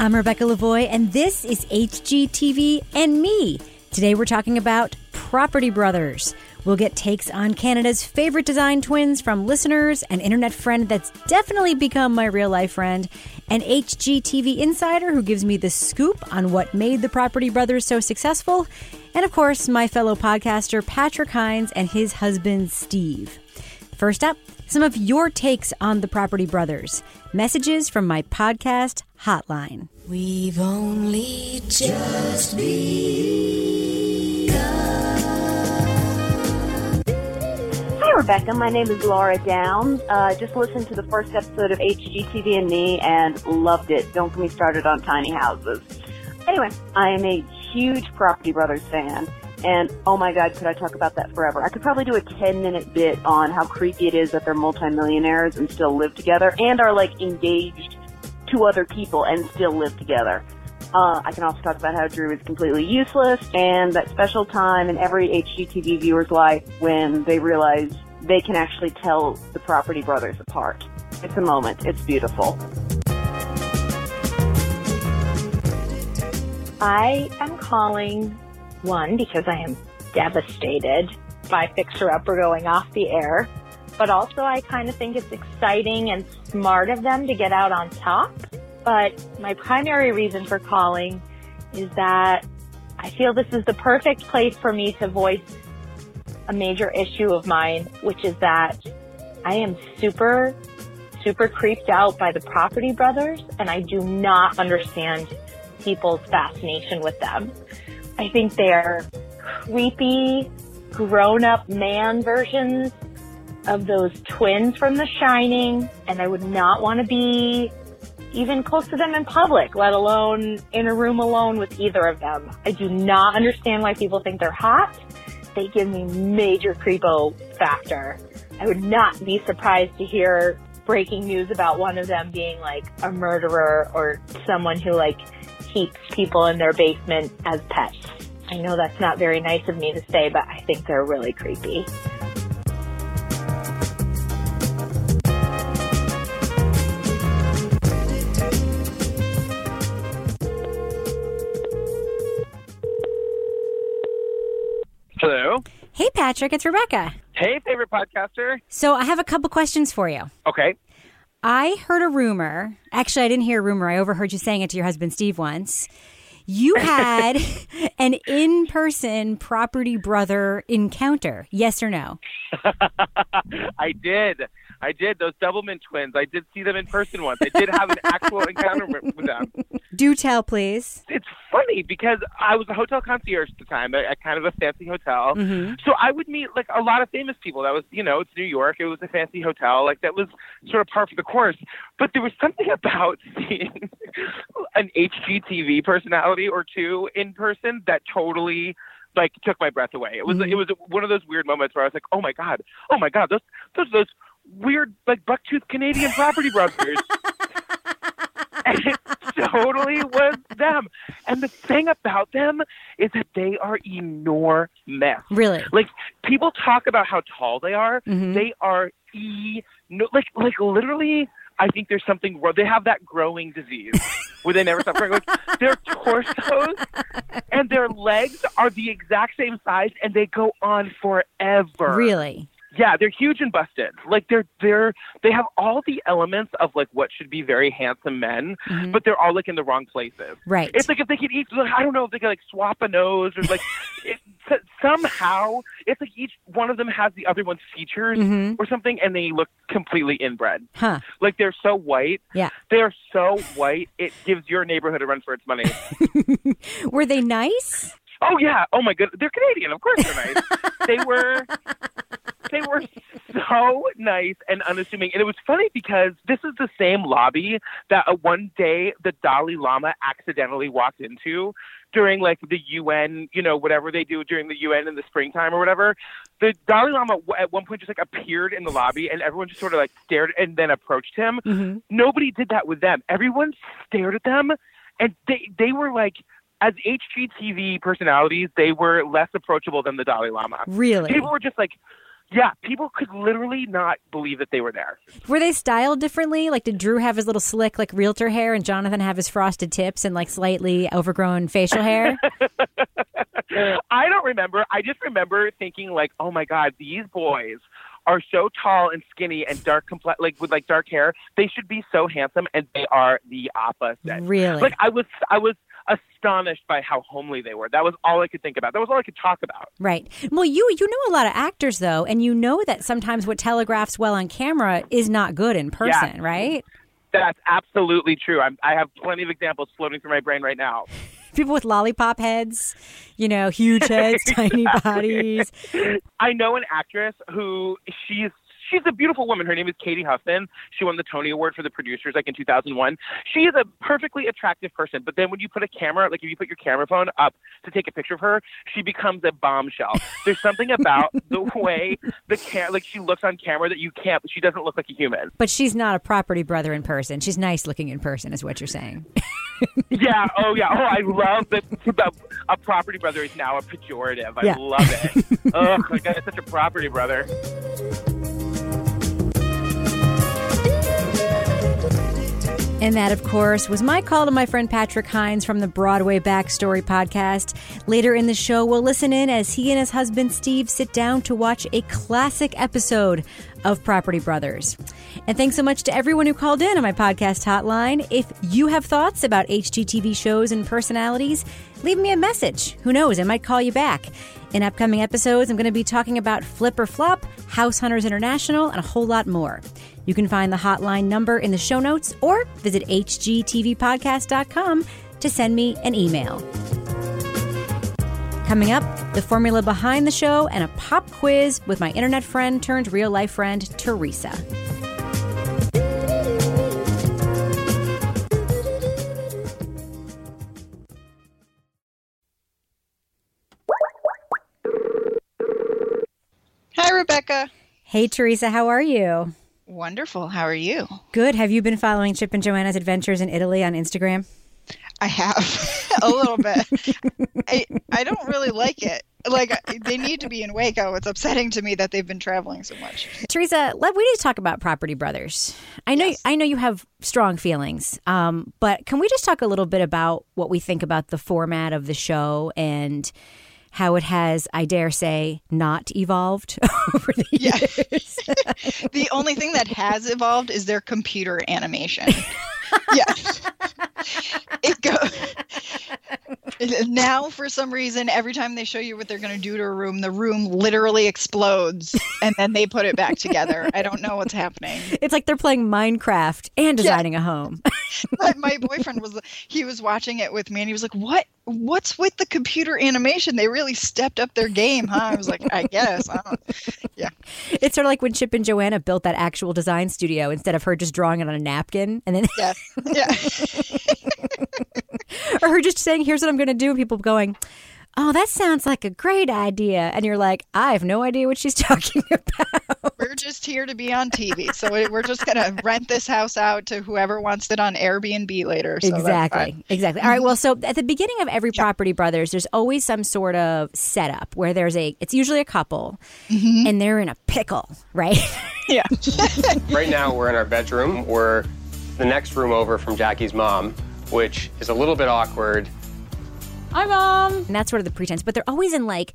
I'm Rebecca Lavoie, and this is HGTV and me. Today we're talking about Property Brothers. We'll get takes on Canada's favorite design twins from listeners, an internet friend that's definitely become my real life friend, an HGTV insider who gives me the scoop on what made the Property Brothers so successful, and of course, my fellow podcaster Patrick Hinds and his husband Steve. First up, some of your takes on the Property Brothers. Messages from my podcast hotline. We've only just begun. Hi, Rebecca. My name is Laura Downs. Uh, just listened to the first episode of HGTV and me and loved it. Don't get me started on tiny houses. Anyway, I am a huge Property Brothers fan. And oh my God, could I talk about that forever? I could probably do a 10 minute bit on how creepy it is that they're multimillionaires and still live together and are like engaged to other people and still live together. Uh, I can also talk about how Drew is completely useless and that special time in every HGTV viewer's life when they realize they can actually tell the Property Brothers apart. It's a moment. It's beautiful. I am calling one, because I am devastated by Fixer Upper going off the air. But also I kind of think it's exciting and smart of them to get out on top. But my primary reason for calling is that I feel this is the perfect place for me to voice a major issue of mine, which is that I am super, super creeped out by the property brothers and I do not understand people's fascination with them. I think they're creepy, grown up man versions of those twins from The Shining, and I would not want to be even close to them in public, let alone in a room alone with either of them. I do not understand why people think they're hot. They give me major creepo factor. I would not be surprised to hear breaking news about one of them being like a murderer or someone who like keeps people in their basement as pets. I know that's not very nice of me to say, but I think they're really creepy. Hello. Hey, Patrick, it's Rebecca. Hey, favorite podcaster. So I have a couple questions for you. Okay. I heard a rumor. Actually, I didn't hear a rumor. I overheard you saying it to your husband, Steve, once. You had an in person property brother encounter. Yes or no? I did. I did. Those Doublemint twins. I did see them in person once. I did have an actual encounter with, with them. Do tell, please. It's funny because I was a hotel concierge at the time at, at kind of a fancy hotel. Mm-hmm. So I would meet like a lot of famous people. That was, you know, it's New York. It was a fancy hotel. Like that was sort of par for the course. But there was something about seeing an HGTV personality or two in person that totally like took my breath away. It was Mhm. it was one of those weird moments where I was like, oh my god, oh my god, those those those weird like bucktooth Canadian property brothers. and it totally was them. And the thing about them is that they are enormous. Really? Like people talk about how tall they are. Mhm. They are e no, like like literally. I think there's something wrong. They have that growing disease where they never stop growing. Like their torsos and their legs are the exact same size, and they go on forever. Really? Yeah, they're huge and busted. Like they're they're they have all the elements of like what should be very handsome men, Mhm. but they're all like in the wrong places. Right. It's like if they could each, like, I don't know if they could like swap a nose or like it, somehow it's like each one of them has the other one's features Mhm. or something, and they look completely inbred. Huh. Like they're so white. Yeah. They are so white. It gives your neighborhood a run for its money. Were they nice? Oh yeah. Oh my good. They're Canadian. Of course they're nice. they were. They were so nice and unassuming, and it was funny because this is the same lobby that uh, one day the Dalai Lama accidentally walked into during like the UN, you know, whatever they do during the UN in the springtime or whatever. The Dalai Lama at one point just like appeared in the lobby, and everyone just sort of like stared and then approached him. Mhm. Nobody did that with them. Everyone stared at them, and they they were like. As HGTV personalities, they were less approachable than the Dalai Lama Really? people were just like Yeah, people could literally not believe that they were there. Were they styled differently? Like, did Drew have his little slick, like realtor hair, and Jonathan have his frosted tips and like slightly overgrown facial hair? I don't remember. I just remember thinking like, oh my god, these boys are so tall and skinny and dark complex like with like dark hair. They should be so handsome and they are the opposite. Really? Like I was I was astonished by how homely they were. That was all I could think about. That was all I could talk about. Right. Well, you you know a lot of actors though, and you know that sometimes what telegraphs well on camera is not good in person, Yeah. right? That's absolutely true. I'm, I have plenty of examples floating through my brain right now. People with lollipop heads, you know, huge heads, tiny bodies. I know an actress who she's she's a beautiful woman. Her name is Cady Huffman. She won the Tony Award for the producers like in 2001. She is a perfectly attractive person, but then when you put a camera, like if you put your camera phone up to take a picture of her, she becomes a bombshell. There's something about the way the cam like she looks on camera that you can't. She doesn't look like a human. But she's not a property brother in person. She's nice looking in person, is what you're saying. Yeah. Oh yeah. Oh, I love that. A property brother is now a pejorative. I Yeah. love it. oh my god, it's such a property brother. And that, of course, was my call to my friend Patrick Hinds from the Broadway Backstory podcast. Later in the show, we'll listen in as he and his husband Steve sit down to watch a classic episode of Property Brothers. And thanks so much to everyone who called in on my podcast hotline. If you have thoughts about HGTV shows and personalities, leave me a message. Who knows, I might call you back. In upcoming episodes, I'm going to be talking about Flip or Flop, House Hunters International, and a whole lot more. You can find the hotline number in the show notes or visit hgtvpodcast.com to send me an email. Coming up, the formula behind the show and a pop quiz with my internet friend turned real life friend, Teresa. Hi, Rebecca. Hey, Teresa, how are you? Wonderful. How are you? Good. Have you been following Chip and Joanna's adventures in Italy on Instagram? I have a little bit. I I don't really like it. Like they need to be in Waco. It's upsetting to me that they've been traveling so much. Teresa, let, we need to talk about Property Brothers. I know I know you have strong feelings, um, but can we just talk a little bit about what we think about the format of the show and how it has, I dare say, not evolved over the Yeah. years? The only thing that has evolved is their computer animation. yes. It goes now for some reason every time they show you what they're going to do to a room the room literally explodes and then they put it back together i don't know what's happening It's like they're playing Minecraft and designing a home. my, my boyfriend was he was watching it with me and he was like what what's with the computer animation they really stepped up their game huh? I was like i guess I yeah. It's sort of like when Chip and Joanna built that actual design studio instead of her just drawing it on a napkin and then yeah yeah. Or her just saying, "Here's what I'm going to do," and people going, "Oh, that sounds like a great idea," and you're like, "I have no idea what she's talking about." we're just here to be on tv so we're just gonna rent this house out to whoever wants it on airbnb later so exactly, exactly. All right. Well, so at the beginning of every Property Brothers, there's always some sort of setup where there's a. It's usually a couple, mm-hmm. and they're in a pickle, right? yeah Right now, we're in our bedroom. We're the next room over from Jackie's mom, which is a little bit awkward. Hi, mom. And that's sort of the pretense, but they're always in like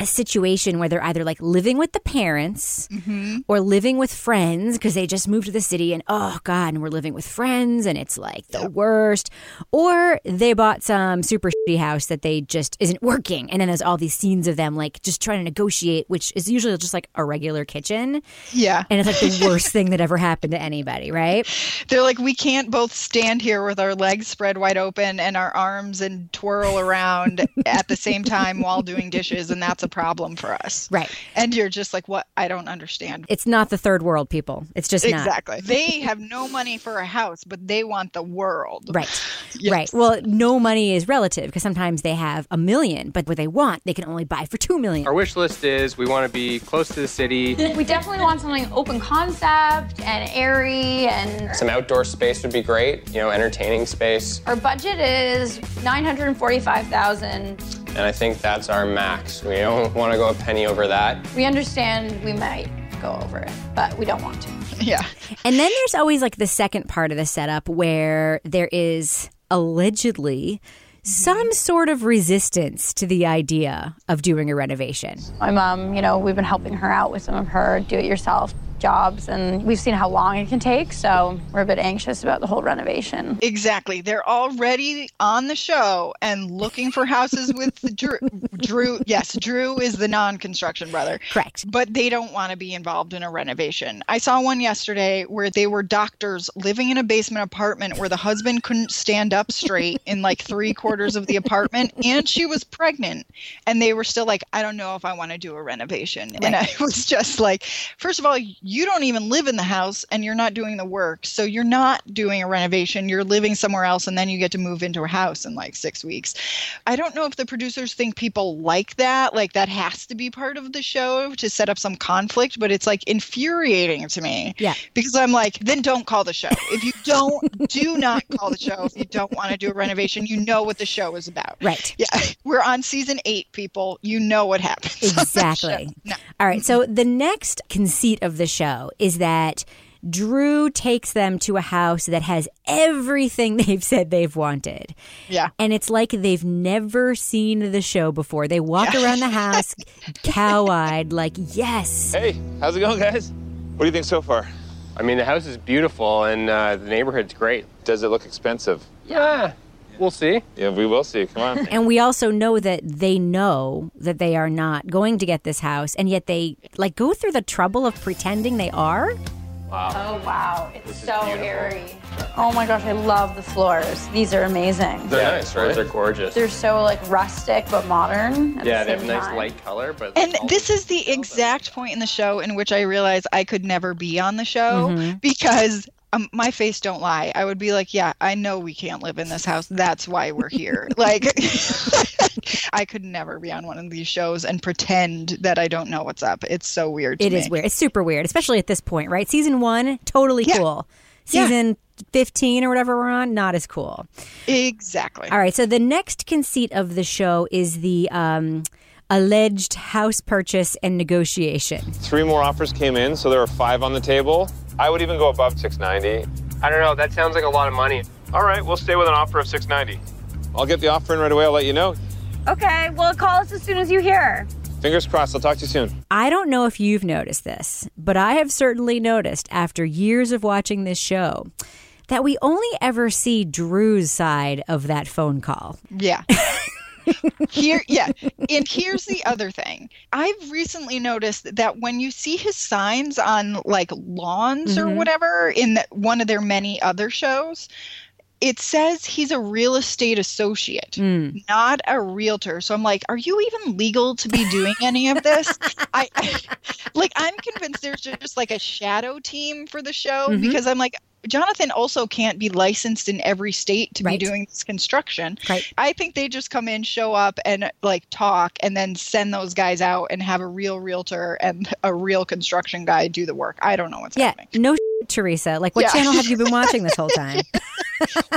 a situation where they're either like living with the parents mm-hmm. or living with friends because they just moved to the city and oh god, and we're living with friends and it's like the worst. Or they bought some super shitty house that they just isn't working, and then there's all these scenes of them like just trying to negotiate, which is usually just like a regular kitchen, yeah and it's like the worst thing that ever happened to anybody, right? they're like we can't both stand here with our legs spread wide open and our arms and twirl around at the same time while doing dishes and that's a problem for us Right. and you're just like what i don't understand It's not the third world people. It's just not. exactly they have no money for a house but they want the world Right. Yes. Right. Well, no money is relative because sometimes they have a million, but what they want, they can only buy for two million. Our wish list is we want to be close to the city. We definitely want something open concept and airy and Some outdoor space would be great, you know, entertaining space. our budget is 5,000. And I think that's our max. We don't want to go a penny over that. We understand we might go over it, but we don't want to. Yeah. And then there's always like the second part of the setup where there is allegedly some sort of resistance to the idea of doing a renovation. My mom, you know, we've been helping her out with some of her do it yourself jobs, and we've seen how long it can take, so we're a bit anxious about the whole renovation. Exactly. They're already on the show and looking for houses with Drew. Drew, yes, Drew is the non-construction brother. Correct. But they don't want to be involved in a renovation. I saw one yesterday where they were doctors living in a basement apartment where the husband couldn't stand up straight in like three quarters of the apartment, and she was pregnant, and they were still like, I don't know if I want to do a renovation. And I was just like, first of all, you don't even live in the house and you're not doing the work. So you're not doing a renovation. You're living somewhere else and then you get to move into a house in like six weeks. I don't know if the producers think people like that. Like that has to be part of the show to set up some conflict, but it's like infuriating to me. Yeah. Because I'm like, then don't call the show. If you don't, do not call the show. If you don't want to do a renovation, you know what the show is about. Right. Yeah. We're on season eight, people. You know what happens. Exactly. No. All right. So the next conceit of the show is that Drew takes them to a house that has everything they've said they've wanted. Yeah. And it's like they've never seen the show before. They walk around the house cow eyed, like, yes. Hey, how's it going, guys? What do you think so far? I mean, the house is beautiful and uh, the neighborhood's great. Does it look expensive? Yeah, we'll see. Yeah, we will see. Come on. And we also know that they know that they are not going to get this house, and yet they like go through the trouble of pretending they are. Wow. Oh, wow. It's so airy. Oh my gosh, I love the floors. These are amazing. They're Yeah, nice, right? right? They're gorgeous. They're so like rustic but modern. at yeah, the they have a nice time. light color, but And this is the exact point in the show in which I realized I could never be on the show mm-hmm. because um, my face don't lie. I would be like, yeah, I know we can't live in this house. That's why we're here. like, I could never be on one of these shows and pretend that I don't know what's up. It's so weird. To It me. is weird. It's super weird, especially at this point, right? Season one, totally Yeah. cool. Yeah. Season 15 or whatever we're on, not as cool. Exactly. All right. So the next conceit of the show is the um, alleged house purchase and negotiation. Three more offers came in, so there are five on the table. I would even go above 690. I don't know. That sounds like a lot of money. All right, we'll stay with an offer of 690. I'll get the offer in right away. I'll let you know. Okay, well, call us as soon as you hear. Fingers crossed. I'll talk to you soon. I don't know if you've noticed this, but I have certainly noticed after years of watching this show that we only ever see Drew's side of that phone call. Yeah. Here, yeah. And here's the other thing. I've recently noticed that when you see his signs on like lawns or mm-hmm. whatever in the, one of their many other shows, it says he's a real estate associate, mm. not a realtor. So I'm like, are you even legal to be doing any of this? I, I like I'm convinced there's just like a shadow team for the show mm-hmm. because I'm like Jonathan also can't be licensed in every state to Right. be doing this construction. Right. I think they just come in, show up, and like talk, and then send those guys out and have a real realtor and a real construction guy do the work. I don't know what's Yeah, happening. no Teresa. Like, what Yeah. channel have you been watching this whole time?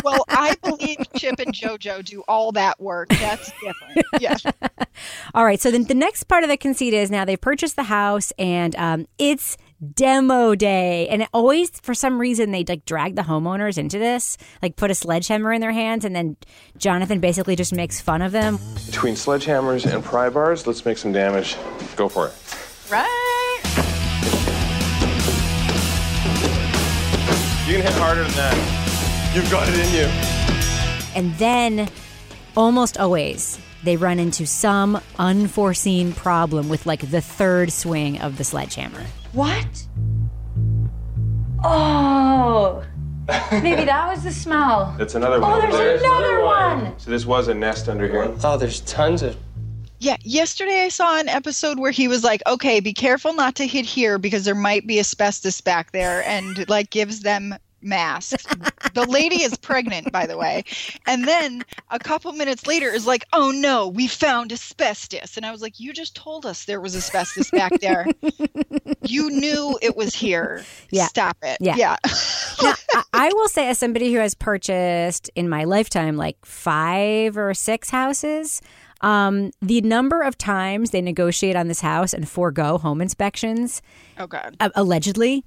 Well, I believe Chip and JoJo do all that work. That's different. Yeah. All right. So then the next part of the conceit is now they've purchased the house and um, it's demo day. And it always, for some reason, they like drag the homeowners into this, like put a sledgehammer in their hands. And then Jonathan basically just makes fun of them. Between sledgehammers and pry bars, let's make some damage. Go for it. Right? You can hit harder than that. You've got it in you. And then almost always they run into some unforeseen problem with like the third swing of the sledgehammer. What? Oh, maybe that was the smell. That's another one. Oh, over there's there. another one. So this was a nest under here. Oh, there's tons of. Yeah, yesterday I saw an episode where he was like, "Okay, be careful not to hit here because there might be asbestos back there," and like gives them masks. the lady is pregnant, by the way. And then a couple minutes later is like, oh no, we found asbestos. And I was like, you just told us there was asbestos back there. you knew it was here. Yeah. Stop it. Yeah. Yeah. now, I, I will say, as somebody who has purchased in my lifetime like five or six houses, um, the number of times they negotiate on this house and forego home inspections, oh God. uh, allegedly,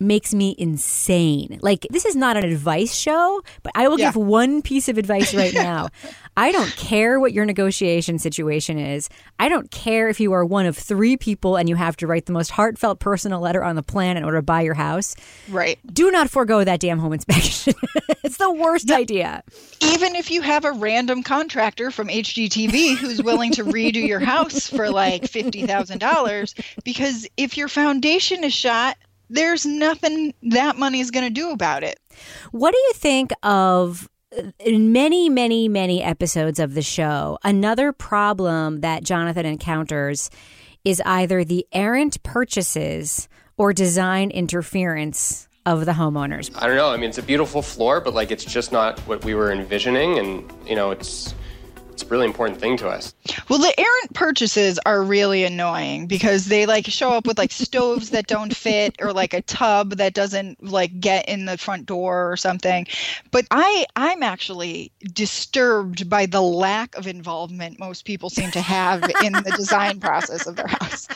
makes me insane. Like, this is not an advice show, but I will Yeah. give one piece of advice right now. I don't care what your negotiation situation is. I don't care if you are one of three people and you have to write the most heartfelt personal letter on the planet in order to buy your house. Right. Do not forego that damn home inspection. it's the worst idea. Even if you have a random contractor from HGTV who's willing to redo your house for like $50,000, because if your foundation is shot, there's nothing that money is going to do about it. What do you think of uh, in many, many, many episodes of the show? Another problem that Jonathan encounters is either the errant purchases or design interference of the homeowners. I don't know. I mean, it's a beautiful floor, but like it's just not what we were envisioning, and you know, it's it's a really important thing to us. Well, the errant purchases are really annoying because they like show up with like stoves that don't fit or like a tub that doesn't like get in the front door or something. But I I'm actually disturbed by the lack of involvement most people seem to have in the design process of their house.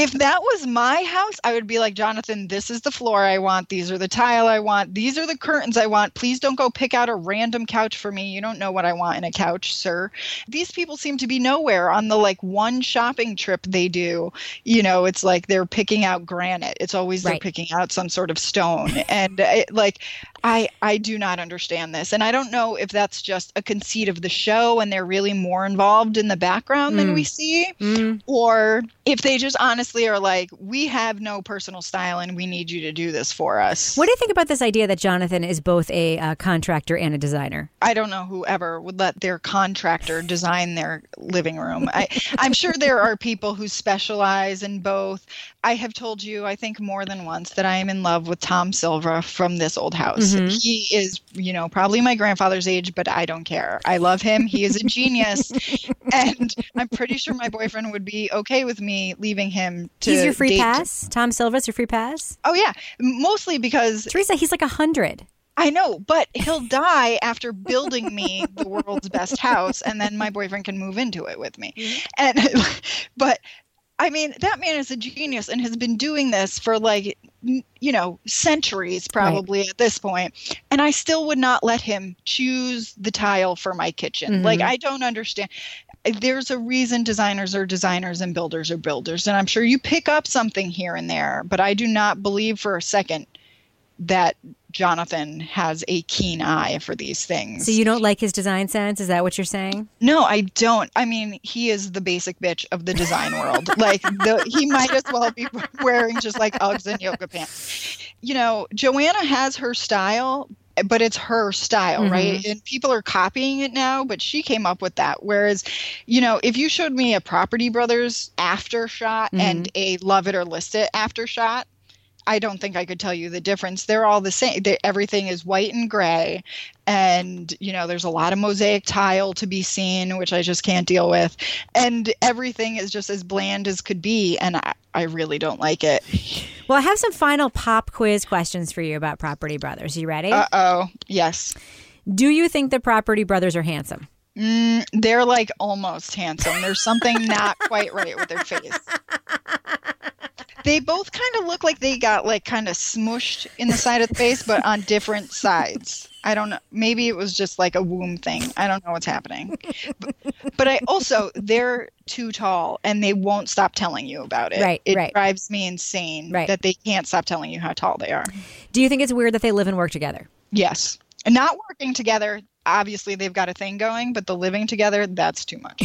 if that was my house, I would be like, Jonathan, this is the floor I want. These are the tile I want. These are the curtains I want. Please don't go pick out a random couch for me. You don't know what I want in a couch, sir. These people seem to be nowhere on the like one shopping trip they do. You know, it's like they're picking out granite. It's always they're picking out some sort of stone. and it, like, I I do not understand this, and I don't know if that's just a conceit of the show, and they're really more involved in the background than we see, or if they just honestly are like, we have no personal style, and we need you to do this for us. What do you think about this idea that Jonathan is both a uh, contractor and a designer? I don't know whoever would let their contractor design their living room. I, I'm sure there are people who specialize in both. I have told you, I think more than once, that I am in love with Tom Silva from this old house. Mm-hmm. He is, you know, probably my grandfather's age, but I don't care. I love him. He is a genius. and I'm pretty sure my boyfriend would be okay with me leaving him to. He's your free date- pass? Tom Silva's your free pass? Oh, yeah. Mostly because Teresa, he's like a hundred. I know, but he'll die after building me the world's best house, and then my boyfriend can move into it with me. Mm-hmm. And but I mean, that man is a genius and has been doing this for like you know centuries probably at this point and i still would not let him choose the tile for my kitchen. Mm-hmm. Like i don't understand. There's a reason designers are designers and builders are builders and i'm sure you pick up something here and there but i do not believe for a second that Jonathan has a keen eye for these things. So you don't like his design sense? Is that what you're saying? No, I don't. I mean, he is the basic bitch of the design world. like the he might as well be wearing just like Uggs and yoga pants. You know, Joanna has her style, but it's her style, mm-hmm. right? And people are copying it now, but she came up with that. Whereas, you know, if you showed me a Property Brothers after shot mm-hmm. and a Love It or List It after shot, I don't think I could tell you the difference. They're all the same. They, everything is white and gray, and you know there's a lot of mosaic tile to be seen, which I just can't deal with, and everything is just as bland as could be, and I, I really don't like it. Well, I have some final pop quiz questions for you about Property Brothers. You ready? Uh oh. Yes. Do you think the Property Brothers are handsome? Mm, they're like almost handsome. There's something not quite right with their face. They both kind of look like they got like kind of smushed in the side of the face, but on different sides. I don't know. Maybe it was just like a womb thing. I don't know what's happening. But, but I also, they're too tall and they won't stop telling you about it. Right, It right. drives me insane Right. that they can't stop telling you how tall they are. Do you think it's weird that they live and work together? Yes. And not working together, obviously they've got a thing going, but the living together, that's too much.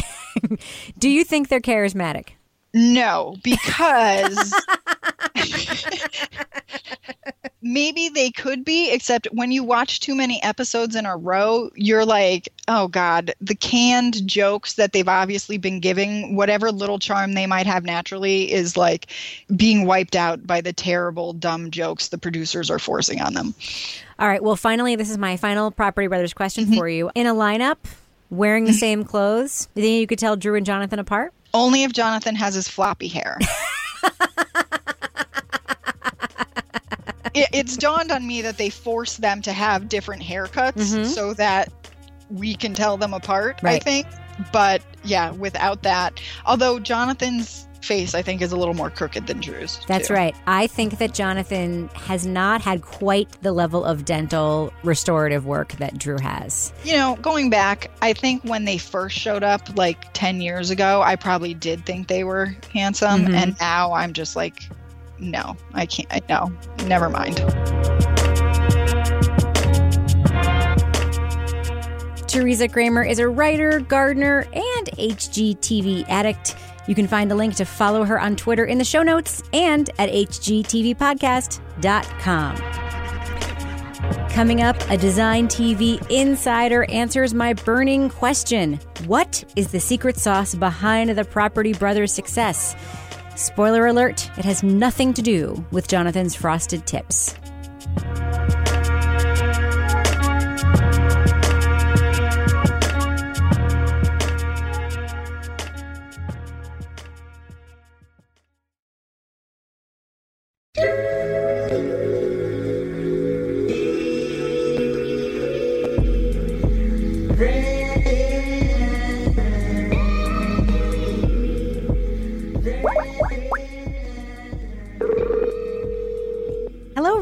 Do you think they're charismatic? No, because maybe they could be, except when you watch too many episodes in a row, you're like, oh God, the canned jokes that they've obviously been giving, whatever little charm they might have naturally, is like being wiped out by the terrible, dumb jokes the producers are forcing on them. All right. Well, finally, this is my final Property Brothers question mm-hmm. for you. In a lineup, wearing the same clothes, do you think you could tell Drew and Jonathan apart? Only if Jonathan has his floppy hair. it, it's dawned on me that they force them to have different haircuts Mhm. so that we can tell them apart, I think. But yeah, without that, although Jonathan's face, I think, is a little more crooked than Drew's. That's too. right. I think that Jonathan has not had quite the level of dental restorative work that Drew has. You know, going back, I think when they first showed up like 10 years ago, I probably did think they were handsome. Mhm. And now I'm just like, no, I can't. I, no, never mind. Teresa Kramer is a writer, gardener, and HGTV addict. You can find a link to follow her on Twitter in the show notes and at hgtvpodcast.com. Coming up, a Design TV insider answers my burning question What is the secret sauce behind the Property Brothers' success? Spoiler alert, it has nothing to do with Jonathan's frosted tips.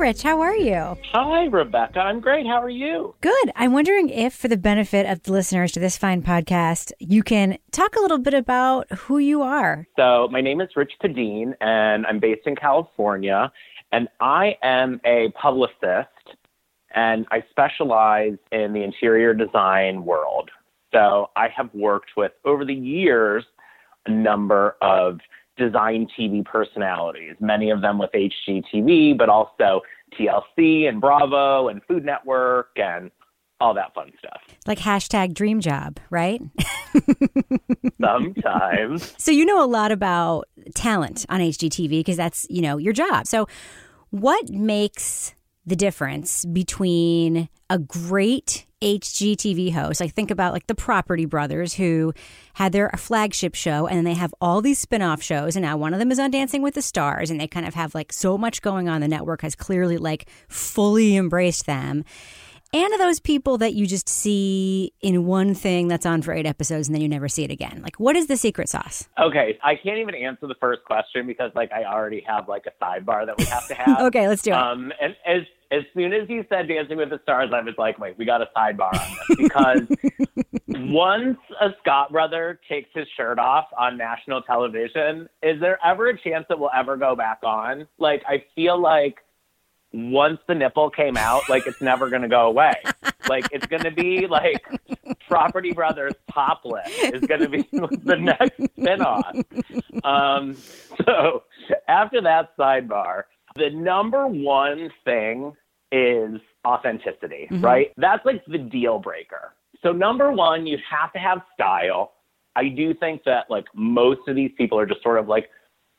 Rich. How are you? Hi, Rebecca. I'm great. How are you? Good. I'm wondering if, for the benefit of the listeners to this fine podcast, you can talk a little bit about who you are. So, my name is Rich Padine, and I'm based in California. And I am a publicist, and I specialize in the interior design world. So, I have worked with, over the years, a number of design TV personalities, many of them with HGTV, but also TLC and Bravo and Food Network and all that fun stuff. Like hashtag dream job, right? Sometimes. So you know a lot about talent on HGTV because that's, you know, your job. So what makes the difference between a great HGTV host? I think about like the Property Brothers who had their flagship show and then they have all these spin-off shows and now one of them is on Dancing with the Stars and they kind of have like so much going on the network has clearly like fully embraced them. And of those people that you just see in one thing that's on for eight episodes and then you never see it again. Like, what is the secret sauce? Okay, I can't even answer the first question because like I already have like a sidebar that we have to have. Okay, let's do it. Um, and as as soon as you said Dancing with the Stars, I was like, wait, we got a sidebar on this because once a Scott brother takes his shirt off on national television, is there ever a chance that we'll ever go back on? Like, I feel like once the nipple came out, like it's never going to go away. Like it's going to be like Property Brothers topless is going to be the next spinoff. Um, so after that sidebar, the number one thing is authenticity, Mhm. right? That's like the deal breaker. So number one, you have to have style. I do think that like most of these people are just sort of like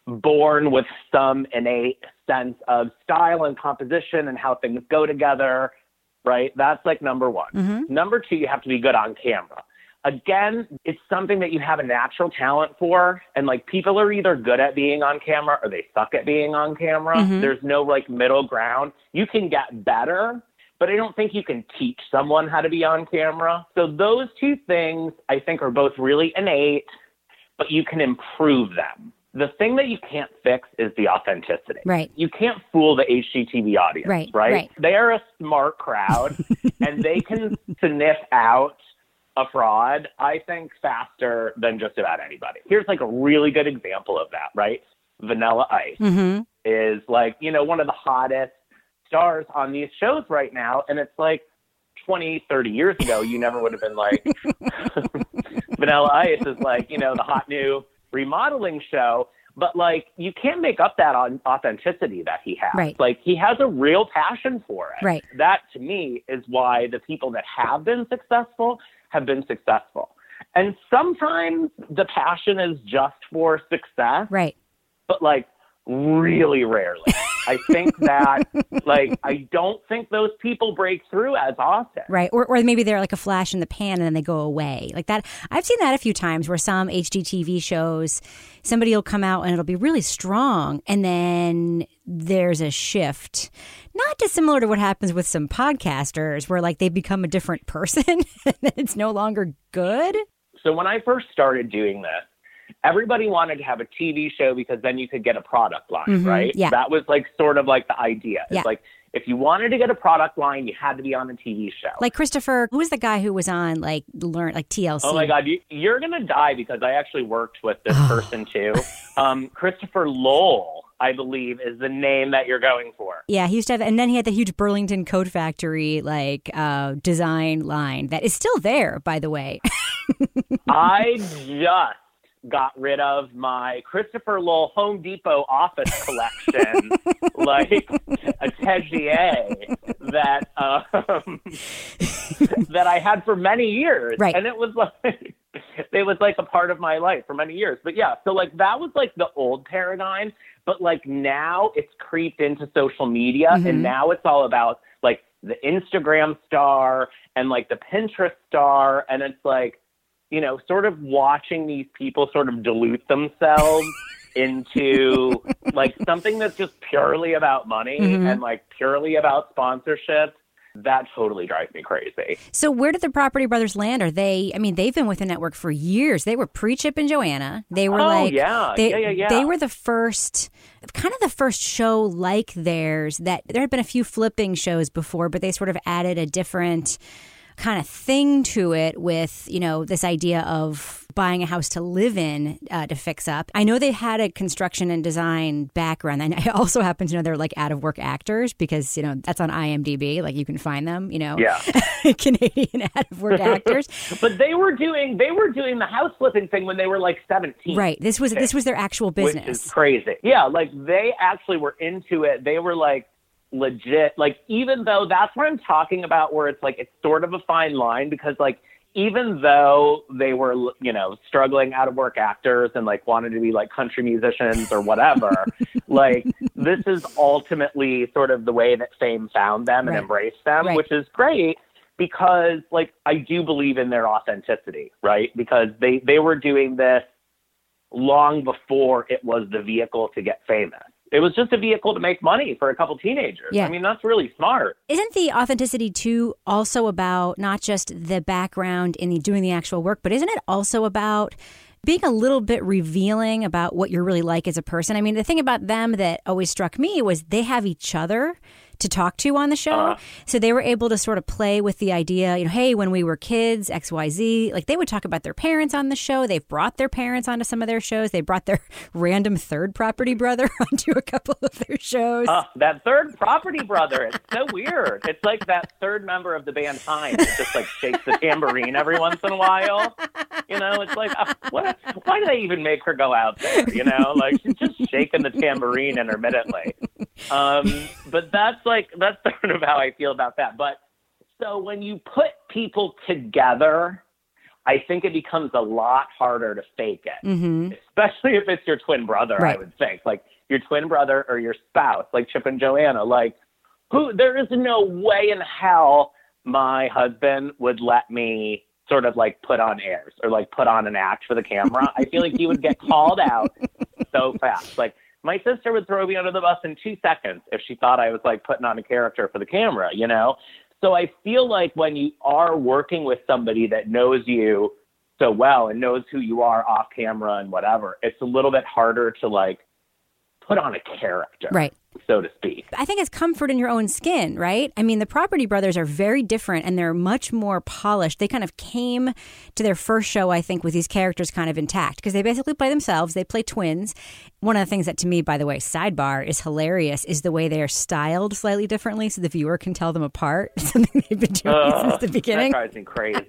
born with some innate sense of style and composition and how things go together, right? That's like number one. Mhm. Number two, you have to be good on camera. Again, it's something that you have a natural talent for, and like people are either good at being on camera or they suck at being on camera. Mhm. There's no like middle ground. You can get better, but I don't think you can teach someone how to be on camera. So those two things I think are both really innate, but you can improve them. The thing that you can't fix is the authenticity. Right. You can't fool the HGTV audience, Right, right? right. They are a smart crowd and they can sniff out a fraud, I think, faster than just about anybody. Here's like a really good example of that, right? Vanilla Ice Mm-hmm. is like, you know, one of the hottest stars on these shows right now. And it's like 20, 30 years ago, you never would have been like, Vanilla Ice is like, you know, the hot new remodeling show. But like, you can't make up that on authenticity that he has. Right. Like, he has a real passion for it. Right. That to me is why the people that have been successful have been successful. And sometimes the passion is just for success, Right. but like really rarely. I think that like I don't think those people break through as often. Right. Or, or maybe they're like a flash in the pan and then they go away. Like that. I've seen that a few times where some HGTV shows, somebody will come out and it'll be really strong. And then there's a shift. Not dissimilar to what happens with some podcasters where like they become a different person and it's no longer good. So when I first started doing this, everybody wanted to have a TV show because then you could get a product line, Mhm, right? yeah. That was like sort of like the idea. Yeah. It's like if you wanted to get a product line, you had to be on a TV show. Like Christopher, who was the guy who was on like learn like TLC? Oh my God, you, you're gonna die because I actually worked with this person too. Um, Christopher Lowell, I believe, is the name that you're going for. Yeah, he used to have, and then he had the huge Burlington Coat Factory like uh, design line that is still there, by the way. I just got rid of my Christopher Lowell Home Depot office collection, like a étagère that um, that I had for many years, Right. and it was like it was like a part of my life for many years. But yeah, so like that was like the old paradigm, but like now it's creeped into social media, Mhm. and now it's all about like the Instagram star and like the Pinterest star, and it's like you know, sort of watching these people sort of dilute themselves into like something that's just purely about money Mhm. and like purely about sponsorship. That totally drives me crazy. So where did the Property Brothers land? Are they? I mean, they've been with the network for years. They were pre Chip and Joanna. They were Oh, like, yeah. they, Yeah, yeah, yeah. They were the first, kind of the first show like theirs. That there had been a few flipping shows before, but they sort of added a different kind of thing to it with you know this idea of buying a house to live in uh, to fix up. I know they had a construction and design background, and I also happen to know they're like out of work actors because you know that's on IMDb. Like you can find them. You know, Yeah. Canadian out of work actors. But they were doing they were doing the house flipping thing when they were like seventeen. Right. This was this was their actual Which business. is crazy. Yeah, like they actually were into it. They were like legit. Like even though that's what I'm talking about, where it's like it's sort of a fine line because like even though they were you know struggling out of work actors and like wanted to be like country musicians or whatever, like this is ultimately sort of the way that fame found them and embraced them, Right. which is great because like I do believe in their authenticity, right? Because they they were doing this long before it was the vehicle to get famous. It was just a vehicle to make money for a couple teenagers. Yeah. I mean, that's really smart. Isn't the authenticity too also about not just the background in the doing the actual work, but isn't it also about being a little bit revealing about what you're really like as a person? I mean, the thing about them that always struck me was they have each other to talk to on the show. Uh-huh. So they were able to sort of play with the idea, you know, hey, when we were kids, XYZ, like they would talk about their parents on the show. They've brought their parents onto some of their shows. They brought their random third property brother onto a couple of their shows. Uh, that third property brother, it's so weird. It's like that third member of the band Time just like shakes the tambourine every once in a while. You know, it's like, uh, what, why do they even make her go out there? You know, like she's just shaking the tambourine intermittently. Um, but that's like, that's sort of how I feel about that. But so when you put people together, I think it becomes a lot harder to fake it Mm-hmm. especially if it's your twin brother, Right. I would think. Like your twin brother or your spouse, like Chip and Joanna. Like who there is no way in hell my husband would let me sort of like put on airs or like put on an act for the camera. I feel like he would get called out so fast. Like my sister would throw me under the bus in two seconds if she thought I was like putting on a character for the camera, you know? So I feel like when you are working with somebody that knows you so well and knows who you are off camera and whatever, it's a little bit harder to like put on a character. Right. So to speak. I think it's comfort in your own skin, right? I mean, the Property Brothers are very different and they're much more polished. They kind of came to their first show, I think, with these characters kind of intact because they basically play themselves. They play twins. One of the things that, to me, by the way, sidebar is hilarious is the way they are styled slightly differently so the viewer can tell them apart. Something they've been doing Ugh, since the beginning. That drives me crazy.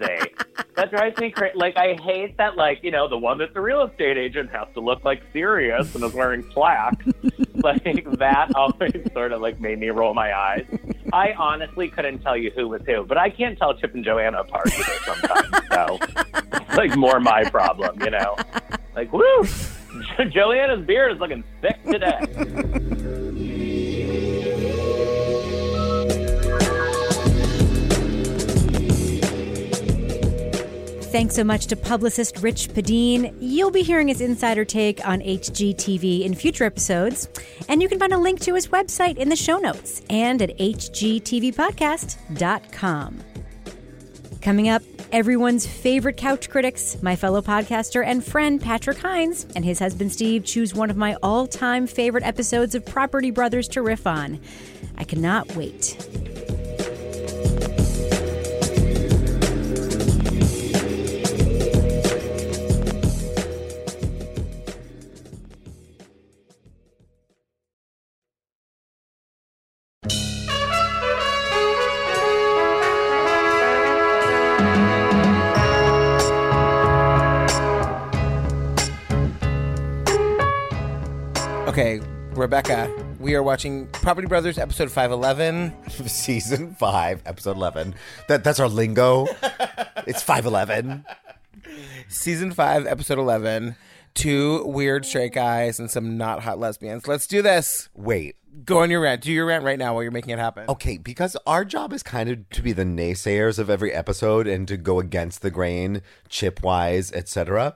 that drives me crazy. Like I hate that. Like you know, the one that's a real estate agent has to look like serious and is wearing slacks. like that always sort of like made me roll my eyes. I honestly couldn't tell you who was who, but I can't tell Chip and Joanna apart either sometimes. So it's like more my problem, you know. Like woo, Joanna's beard is looking thick today. Thanks so much to publicist Rich Padine. You'll be hearing his insider take on HGTV in future episodes, and you can find a link to his website in the show notes and at hgtvpodcast.com. Coming up, everyone's favorite couch critics, my fellow podcaster and friend Patrick Hinds and his husband Steve choose one of my all time favorite episodes of Property Brothers to riff on. I cannot wait. Rebecca, we are watching Property Brothers episode 511. Season 5, episode 11. That That's our lingo. it's 511. Season 5, episode 11. Two weird straight guys and some not hot lesbians. Let's do this. Wait. Go on your rant. Do your rant right now while you're making it happen. Okay, because our job is kind of to be the naysayers of every episode and to go against the grain, chip wise, etc.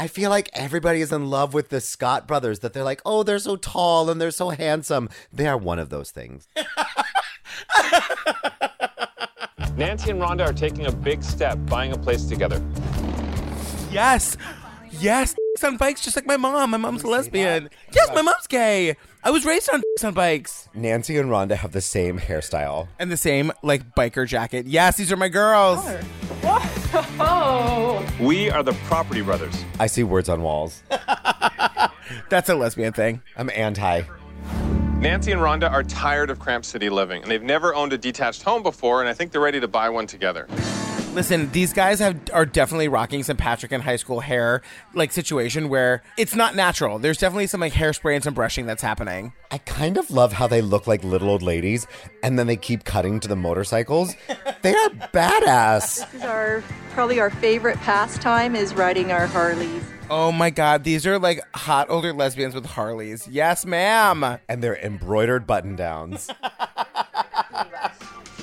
I feel like everybody is in love with the Scott brothers, that they're like, oh, they're so tall and they're so handsome. They are one of those things. Nancy and Rhonda are taking a big step, buying a place together. Yes. Yes. On bikes, just like my mom. My mom's a lesbian. Yes, my mom's gay. I was raised on on bikes. Nancy and Rhonda have the same hairstyle. And the same, like, biker jacket. Yes, these are my girls. Oh. We are the Property Brothers. I see words on walls. That's a lesbian thing. I'm anti. Nancy and Rhonda are tired of cramped city living, and they've never owned a detached home before, and I think they're ready to buy one together. Listen, these guys have are definitely rocking some Patrick in high school hair like situation where it's not natural. There's definitely some like hairspray and some brushing that's happening. I kind of love how they look like little old ladies and then they keep cutting to the motorcycles. they are badass. This is our probably our favorite pastime is riding our Harleys. Oh my god, these are like hot older lesbians with Harleys. Yes, ma'am. And they're embroidered button downs.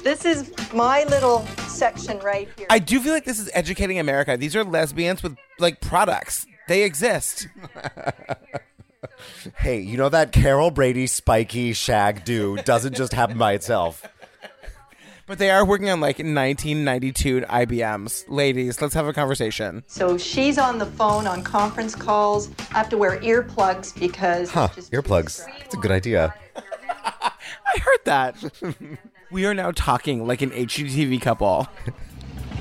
This is my little section right here. I do feel like this is educating America. These are lesbians with like products. They exist. hey, you know that Carol Brady spiky shag do doesn't just happen by itself. But they are working on like 1992 IBMs. Ladies, let's have a conversation. So she's on the phone on conference calls. I have to wear earplugs because Huh, earplugs. That's a good idea. I heard that. we are now talking like an HGTV couple.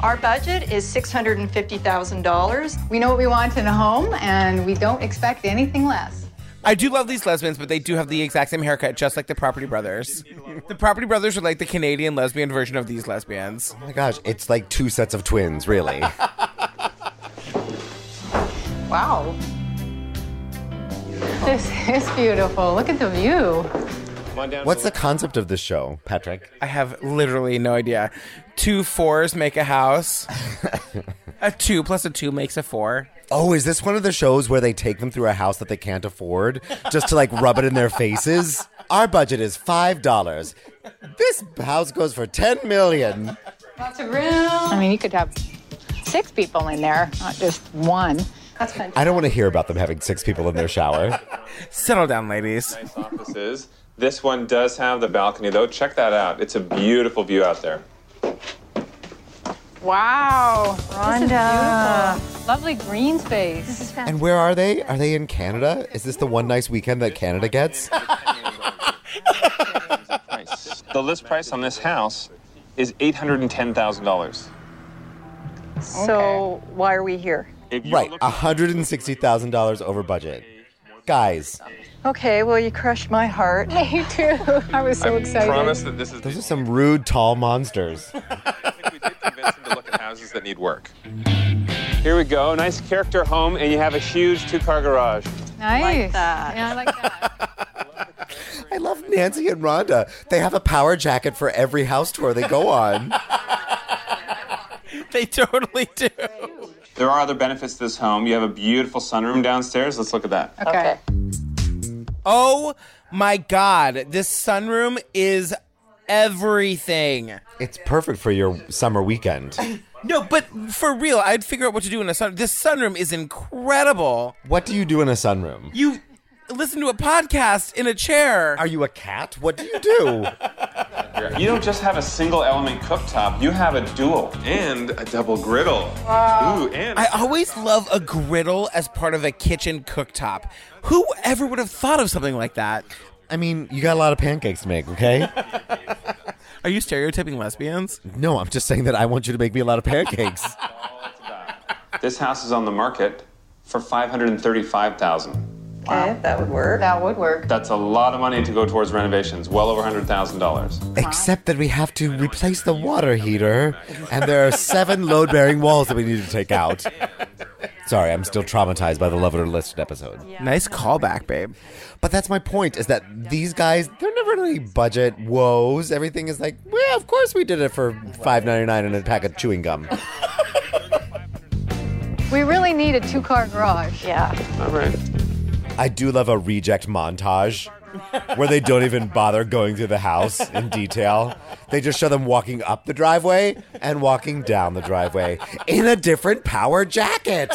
our budget is $650,000. We know what we want in a home, and we don't expect anything less. I do love these lesbians, but they do have the exact same haircut, just like the Property Brothers. The Property Brothers are like the Canadian lesbian version of these lesbians. Oh my gosh, it's like two sets of twins, really. Wow. This is beautiful. Look at the view. What's the concept of this show, Patrick? I have literally no idea. Two fours make a house. a two plus a two makes a four. Oh, is this one of the shows where they take them through a house that they can't afford just to like rub it in their faces? Our budget is five dollars. This house goes for ten million. Lots of room. I mean, you could have six people in there, not just one. That's fantastic. I don't want to hear about them having six people in their shower. Settle down, ladies. Nice offices. This one does have the balcony, though. Check that out. It's a beautiful view out there. Wow. Rhonda. Lovely green space. This is And where are they? Are they in Canada? Is this the one nice weekend that Canada gets? The list price on this house is $810,000. So why are we here? Right, $160,000 over budget. Guys, Okay, well, you crushed my heart. Me too. I was so excited. I promise that this is those are some rude, tall monsters. I think we did convince him to look at houses that need work. Here we go. Nice character home, and you have a huge two-car garage. Nice. Like that. Yeah, I like that. I love Nancy and Rhonda. They have a power jacket for every house tour they go on. they totally do. There are other benefits to this home. You have a beautiful sunroom downstairs. Let's look at that. Okay. Oh my god, this sunroom is everything. It's perfect for your summer weekend. No, but for real, I'd figure out what to do in a sun. This sunroom is incredible. What do you do in a sunroom? You listen to a podcast in a chair. Are you a cat? What do you do? You don't just have a single element cooktop, you have a dual and a double griddle. Ooh, and I always love a griddle as part of a kitchen cooktop. Who ever would have thought of something like that? I mean, you got a lot of pancakes to make, okay? Are you stereotyping lesbians? No, I'm just saying that I want you to make me a lot of pancakes. this house is on the market for 535000 Okay, that would work. That would work. That's a lot of money to go towards renovations, well over $100,000. Except that we have to replace the water heater, and there are seven load bearing walls that we need to take out. Sorry, I'm still traumatized by the Love It or List It episode. Nice callback, babe. But that's my point, is that these guys, they're never really budget woes. Everything is like, well, of course we did it for five ninety nine and a pack of chewing gum. We really need a two-car garage. Yeah. All right. I do love a reject montage where they don't even bother going through the house in detail. They just show them walking up the driveway and walking down the driveway in a different power jacket.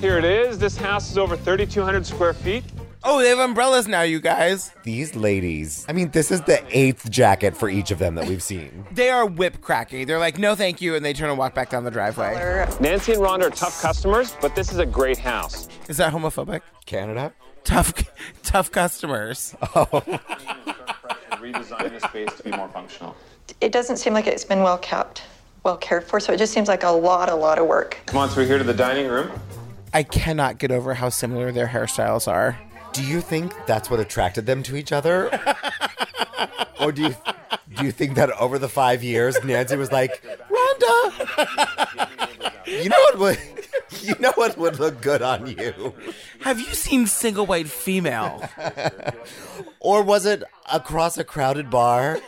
Here it is. This house is over 3,200 square feet. Oh, they have umbrellas now, you guys. These ladies, I mean, this is the eighth jacket for each of them that we've seen. They are whip cracking. They're like, no, thank you, and they turn and walk back down the driveway. Nancy and Rhonda are tough customers, but this is a great house. Is that homophobic? Canada? Tough, tough customers. Oh. Redesign the space to be more functional. It doesn't seem like it's been well kept, well cared for, so it just seems like a lot, a lot of work. Come on, so we're here to the dining room. I cannot get over how similar their hairstyles are. Do you think that's what attracted them to each other? or do you do you think that over the five years Nancy was like, Rhonda, you know what would you know what would look good on you? Have you seen Single White Female? Or was it across a crowded bar?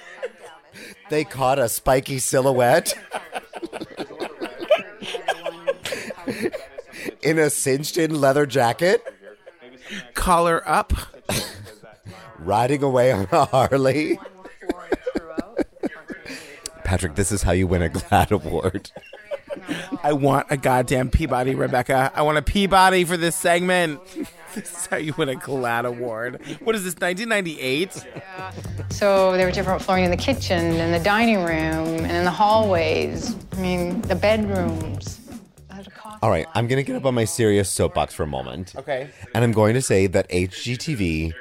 They caught a spiky silhouette in a cinched in leather jacket, Collar up. riding away on a Harley. Patrick, this is how you win a GLAAD award. I want a goddamn Peabody, Rebecca. I want a Peabody for this segment. This is how you win a GLAAD award. What is this, 1998? Yeah. So there were different flooring in the kitchen and the dining room and in the hallways. I mean, the bedrooms. All right, I'm going to get up on my serious soapbox for a moment. Okay. And I'm going to say that HGTV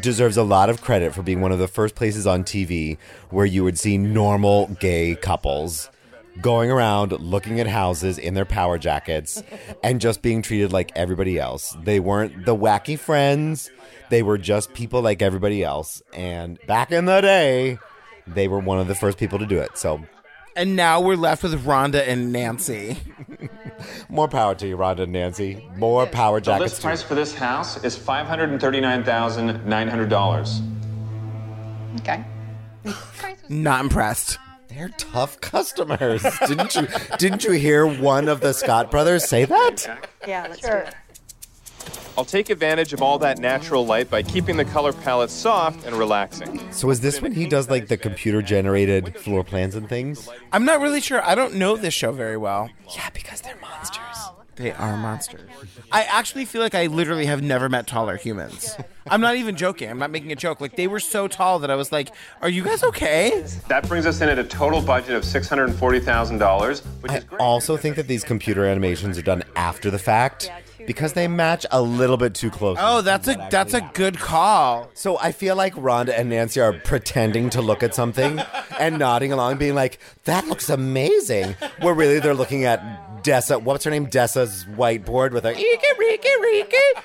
deserves a lot of credit for being one of the first places on TV where you would see normal gay couples going around looking at houses in their power jackets and just being treated like everybody else. They weren't the wacky friends, they were just people like everybody else. And back in the day, they were one of the first people to do it. So And now we're left with Rhonda and Nancy. more power to you, Rhonda and Nancy. More power The list price for this house is $539,900. Okay. Not impressed. They're tough customers. didn't you didn't you hear one of the Scott brothers say that? Yeah, let's do it. I'll take advantage of all that natural light by keeping the color palette soft and relaxing. So is this when he does like the computer generated floor plans and things? I'm not really sure. I don't know this show very well. Yeah, because they're monsters. They are monsters. I actually feel like I literally have never met taller humans. I'm not even joking. I'm not making a joke. Like they were so tall that I was like, "Are you guys okay?" That brings us in at a total budget of $640,000, which I also think that these computer animations are done after the fact because they match a little bit too close. Oh, that's a that's a good call. So I feel like Rhonda and Nancy are pretending to look at something and nodding along, being like, "That looks amazing." Where really they're looking at Dessa. What's her name? Dessa's whiteboard with a "Eeki, reeki, reeki,"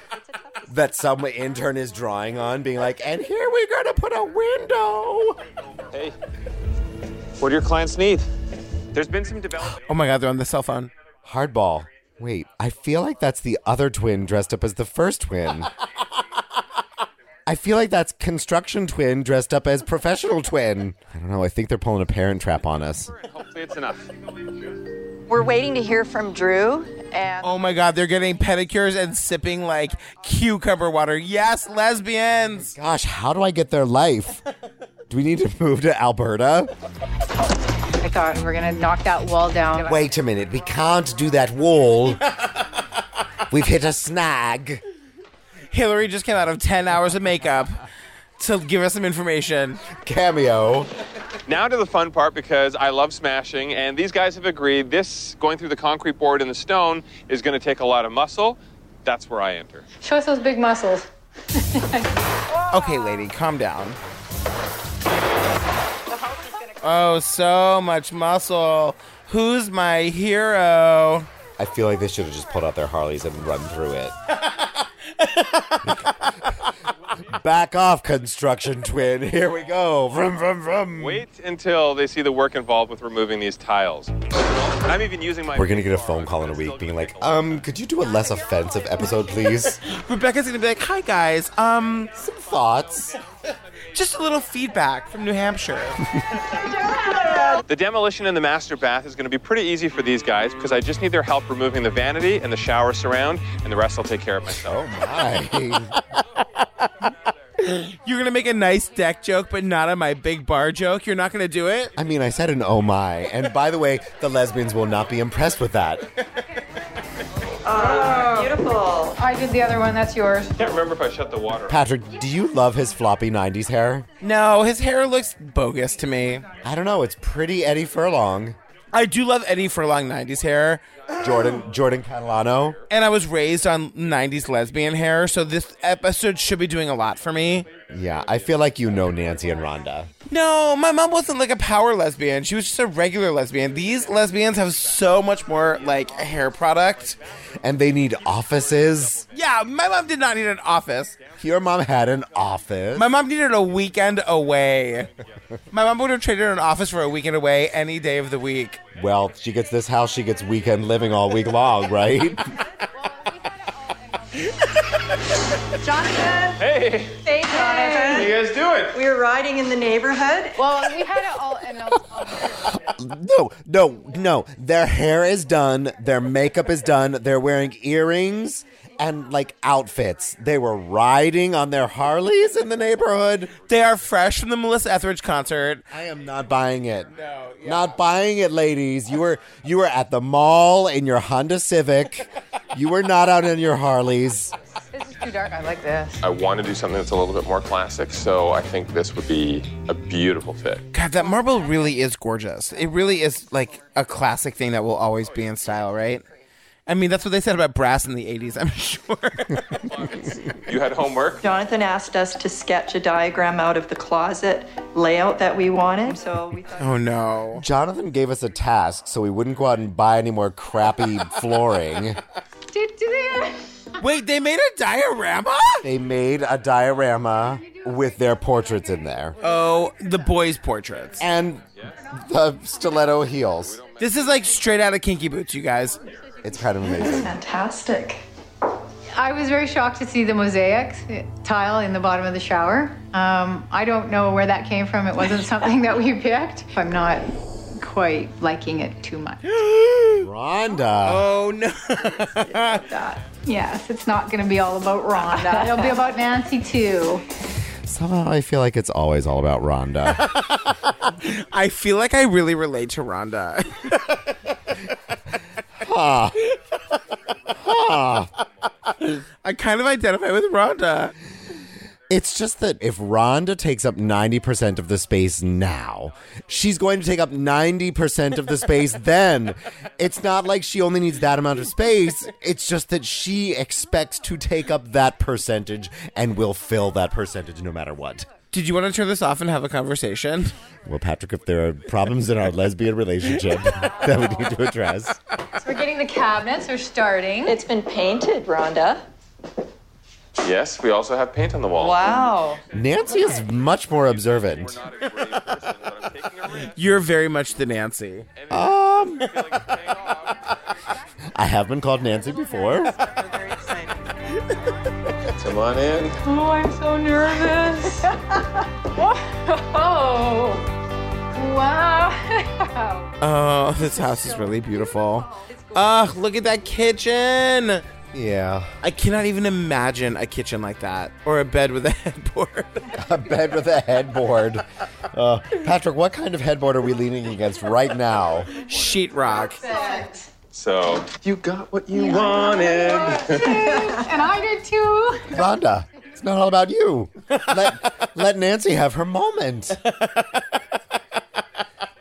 that some intern is drawing on, being like, "And here we're gonna put a window." Hey, what do your clients need? There's been some development. Oh my god, they're on the cell phone. Hardball. Wait, I feel like that's the other twin dressed up as the first twin. I feel like that's construction twin dressed up as professional twin. I don't know. I think they're pulling a parent trap on us. Hopefully, it's enough. We're waiting to hear from Drew, and Oh my god, they're getting pedicures and sipping like cucumber water. Yes, lesbians. Gosh, how do I get their life? Do we need to move to Alberta? I thought we're gonna knock that wall down. Wait a minute. We can't do that wall. We've hit a snag. Hillary just came out of 10 hours of makeup to give us some information. Cameo. Now to the fun part because I love smashing, and these guys have agreed this going through the concrete board and the stone is going to take a lot of muscle. That's where I enter. Show us those big muscles. Okay, lady, calm down. Oh, so much muscle. Who's my hero? I feel like they should have just pulled out their Harleys and run through it. Back off, construction twin. Here we go. Vroom, vroom, vroom. Wait until they see the work involved with removing these tiles. I'm even using my. We're gonna get a phone call in a week being like, um, could you do a less offensive episode, please? Rebecca's gonna be like, "Hi guys, um, some thoughts, just a little feedback from New Hampshire." The demolition in the master bath is going to be pretty easy for these guys because I just need their help removing the vanity and the shower surround, and the rest I'll take care of myself. Oh my. You're gonna make a nice deck joke, but not on my big bar joke. You're not gonna do it. I mean, I said an oh my. And by the way, the lesbians will not be impressed with that. Oh, beautiful. I did the other one. That's yours. Can't remember if I shut the water. off. Patrick, do you love his floppy 90s hair? No, his hair looks bogus to me. I don't know. It's pretty Eddie Furlong. I do love Eddie Furlong 90s hair. Jordan Jordan Catalano. And I was raised on 90s lesbian hair, so this episode should be doing a lot for me. Yeah, I feel like you know Nancy and Rhonda. No, my mom wasn't like a power lesbian. She was just a regular lesbian. These lesbians have so much more like hair product. And they need offices. Yeah, my mom did not need an office. Your mom had an office. My mom needed a weekend away. my mom would have traded an office for a weekend away any day of the week. Well, she gets this house, she gets weekend living all week long, right? Jonathan. Hey, Hey, what Jonathan. are you guys doing? We were riding in the neighborhood. Well, we had it all. And I'll- no, no, no. Their hair is done, their makeup is done, they're wearing earrings and like outfits. They were riding on their Harleys in the neighborhood. They are fresh from the Melissa Etheridge concert. I am not buying it. No, not buying it, ladies. You were you were at the mall in your Honda Civic. You were not out in your Harleys. this is too dark. I like this. I want to do something that's a little bit more classic, so I think this would be a beautiful fit. God, that marble really is gorgeous. It really is like a classic thing that will always be in style, right? I mean, that's what they said about brass in the 80s, I'm sure. You had homework? Jonathan asked us to sketch a diagram out of the closet layout that we wanted. So we thought oh no. Jonathan gave us a task so we wouldn't go out and buy any more crappy flooring. Did, did they? Wait, they made a diorama? They made a diorama with their portraits in there. Oh, the boys' portraits. And the stiletto heels. This is like straight out of Kinky Boots, you guys. It's kind of amazing. fantastic. I was very shocked to see the mosaic tile in the bottom of the shower. Um, I don't know where that came from. It wasn't something that we picked. I'm not quite liking it too much. Rhonda. Oh no. That- yes, it's not going to be all about Rhonda. It'll be about Nancy too. Somehow I feel like it's always all about Rhonda. I feel like I really relate to Rhonda. Huh. huh. I kind of identify with Rhonda. It's just that if Rhonda takes up 90% of the space now, she's going to take up 90% of the space then. It's not like she only needs that amount of space. It's just that she expects to take up that percentage and will fill that percentage no matter what. Did you want to turn this off and have a conversation? Well, Patrick, if there are problems in our lesbian relationship that we need to address, So we're getting the cabinets. We're starting. It's been painted, Rhonda. Yes, we also have paint on the wall. Wow. Nancy is much more observant. You're very much the Nancy. Um, I have been called Nancy before. Come on in. Oh, I'm so nervous. Whoa. Wow. Oh, this house is really beautiful. Ugh, look at that kitchen. Yeah. I cannot even imagine a kitchen like that or a bed with a headboard. a bed with a headboard. Uh, Patrick, what kind of headboard are we leaning against right now? Sheetrock. So you got what you wanted. and I did too. Rhonda, it's not all about you. Let, let Nancy have her moment.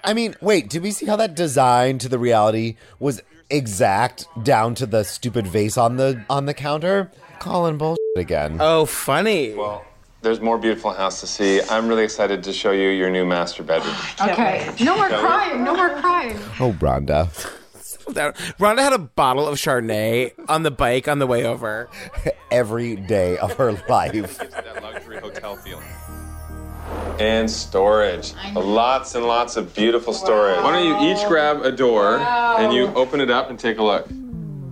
I mean, wait, did we see how that design to the reality was exact down to the stupid vase on the on the counter? Calling bullshit again. Oh, funny. Well, there's more beautiful house to see. I'm really excited to show you your new master bedroom. Okay. No more crying. No more crying. Oh, Rhonda. That- Rhonda had a bottle of Chardonnay on the bike on the way over. Every day of her life. That luxury hotel feeling. And storage. Lots and lots of beautiful storage. Why don't you each grab a door and you open it up and take a look?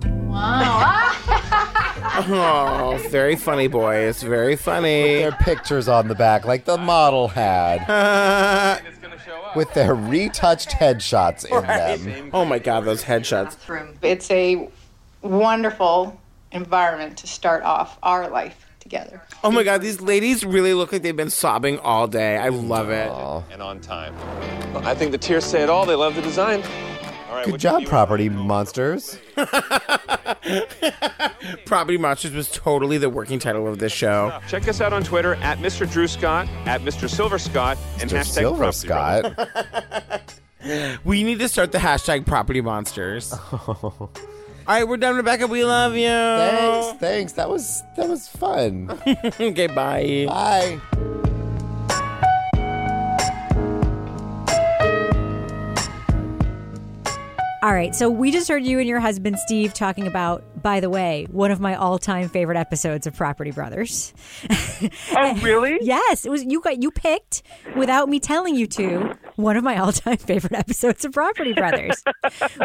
Wow. oh, very funny, boys. Very funny. Their pictures on the back, like the model had. With their retouched headshots in them. Oh my god, those headshots. It's a wonderful environment to start off our life together. Oh my god, these ladies really look like they've been sobbing all day. I love it. And on time. I think the tears say it all. They love the design. All right, Good job, property monsters. Property Monsters was totally the working title of this show. Check us out on Twitter at Mr. Drew Scott, at Mr. Silver Scott, and Mr. hashtag Silver Property Brothers. Scott. We need to start the hashtag Property Monsters. All right, we're done, Rebecca. We love you. Thanks, thanks. That was that was fun. okay, bye. Bye. All right, so we just heard you and your husband Steve talking about, by the way, one of my all-time favorite episodes of Property Brothers. Oh, really? yes, it was you got you picked without me telling you to one of my all-time favorite episodes of Property Brothers.